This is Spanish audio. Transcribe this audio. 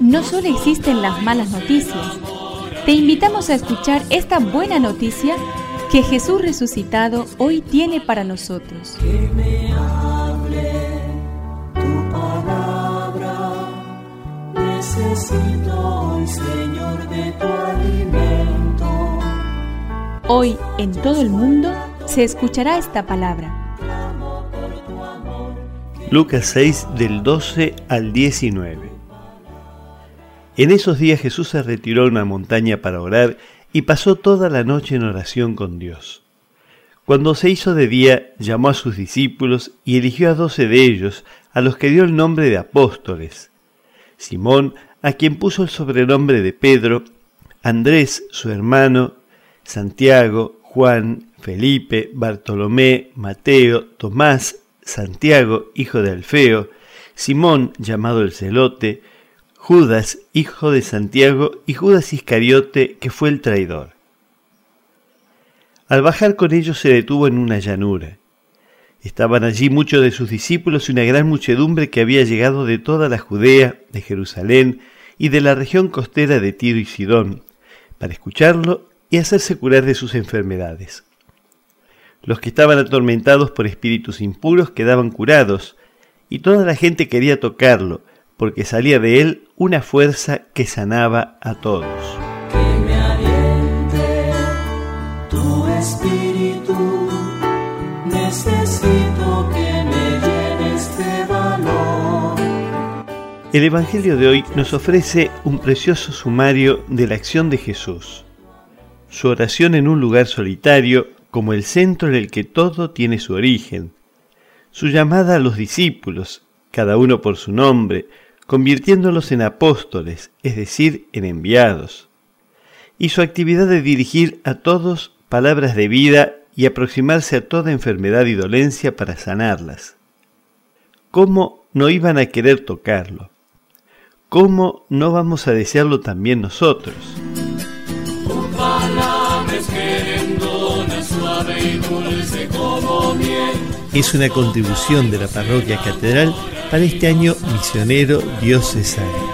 No solo existen las malas noticias, te invitamos a escuchar esta buena noticia que Jesús resucitado hoy tiene para nosotros. Que me hable tu palabra, necesito hoy, Señor, de tu alimento. Hoy en todo el mundo se escuchará esta palabra. Lucas 6 del 12 al 19. En esos días Jesús se retiró a una montaña para orar y pasó toda la noche en oración con Dios. Cuando se hizo de día, llamó a sus discípulos y eligió a doce de ellos, a los que dio el nombre de apóstoles. Simón, a quien puso el sobrenombre de Pedro, Andrés, su hermano, Santiago, Juan, Felipe, Bartolomé, Mateo, Tomás, Santiago, hijo de Alfeo, Simón, llamado el celote, Judas, hijo de Santiago, y Judas Iscariote, que fue el traidor. Al bajar con ellos se detuvo en una llanura. Estaban allí muchos de sus discípulos y una gran muchedumbre que había llegado de toda la Judea, de Jerusalén y de la región costera de Tiro y Sidón, para escucharlo y hacerse curar de sus enfermedades. Los que estaban atormentados por espíritus impuros quedaban curados, y toda la gente quería tocarlo, porque salía de él una fuerza que sanaba a todos. Que me aliente tu espíritu, necesito que me llenes de valor. El Evangelio de hoy nos ofrece un precioso sumario de la acción de Jesús. Su oración en un lugar solitario como el centro en el que todo tiene su origen. Su llamada a los discípulos, cada uno por su nombre, convirtiéndolos en apóstoles, es decir, en enviados, y su actividad de dirigir a todos palabras de vida y aproximarse a toda enfermedad y dolencia para sanarlas. ¿Cómo no iban a querer tocarlo? ¿Cómo no vamos a desearlo también nosotros? Es una contribución de la parroquia catedral para este año misionero diocesano.